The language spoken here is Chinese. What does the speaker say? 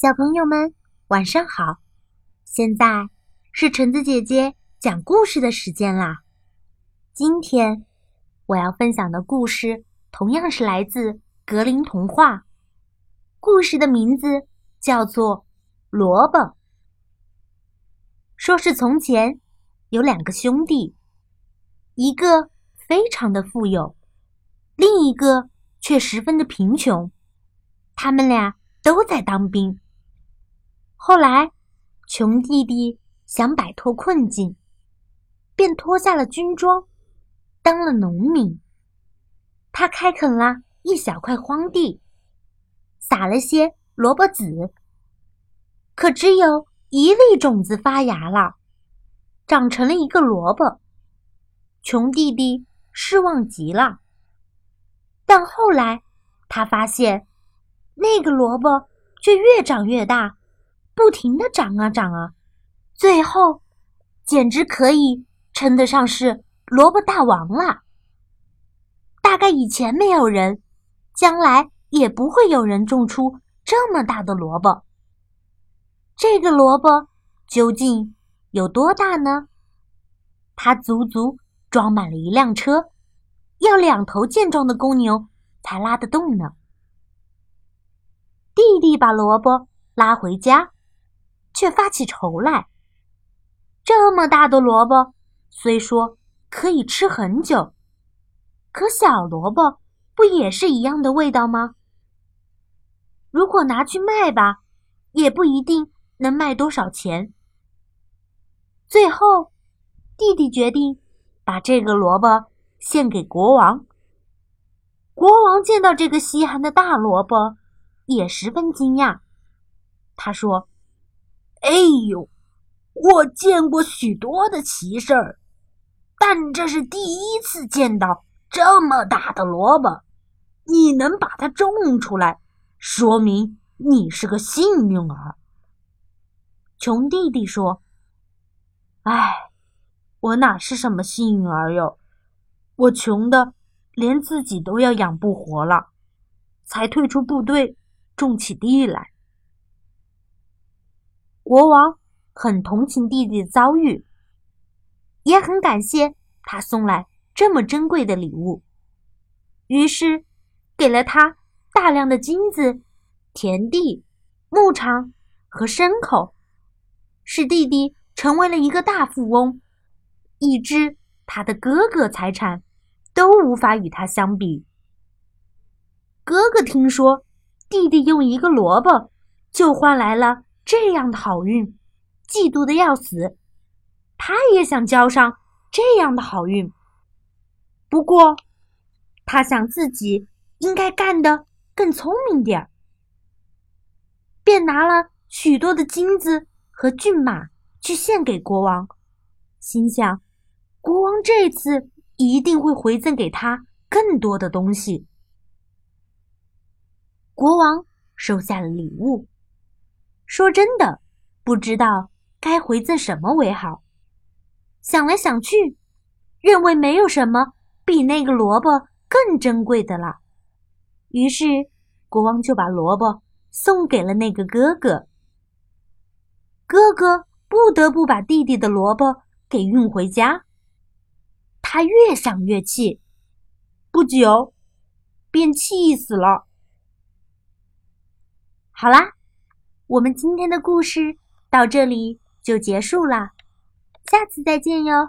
小朋友们，晚上好！现在是橙子姐姐讲故事的时间啦。今天我要分享的故事同样是来自格林童话，故事的名字叫做《萝卜》。说是从前有两个兄弟，一个非常的富有，另一个却十分的贫穷。他们俩都在当兵。后来，穷弟弟想摆脱困境，便脱下了军装，当了农民。他开垦了一小块荒地，撒了些萝卜籽，可只有一粒种子发芽了，长成了一个萝卜。穷弟弟失望极了。但后来，他发现那个萝卜却越长越大。不停的长啊长啊，最后简直可以称得上是萝卜大王了。大概以前没有人，将来也不会有人种出这么大的萝卜。这个萝卜究竟有多大呢？它足足装满了一辆车，要两头健壮的公牛才拉得动呢。弟弟把萝卜拉回家。却发起愁来。这么大的萝卜，虽说可以吃很久，可小萝卜不也是一样的味道吗？如果拿去卖吧，也不一定能卖多少钱。最后，弟弟决定把这个萝卜献给国王。国王见到这个稀罕的大萝卜，也十分惊讶。他说。哎呦，我见过许多的奇事儿，但这是第一次见到这么大的萝卜。你能把它种出来，说明你是个幸运儿。穷弟弟说：“哎，我哪是什么幸运儿哟？我穷的连自己都要养不活了，才退出部队种起地来。”国王很同情弟弟的遭遇，也很感谢他送来这么珍贵的礼物，于是给了他大量的金子、田地、牧场和牲口，使弟弟成为了一个大富翁，以致他的哥哥财产都无法与他相比。哥哥听说弟弟用一个萝卜就换来了。这样的好运，嫉妒的要死。他也想交上这样的好运，不过他想自己应该干得更聪明点儿，便拿了许多的金子和骏马去献给国王，心想国王这次一定会回赠给他更多的东西。国王收下了礼物。说真的，不知道该回赠什么为好。想来想去，认为没有什么比那个萝卜更珍贵的了。于是，国王就把萝卜送给了那个哥哥。哥哥不得不把弟弟的萝卜给运回家。他越想越气，不久便气死了。好啦。我们今天的故事到这里就结束了，下次再见哟。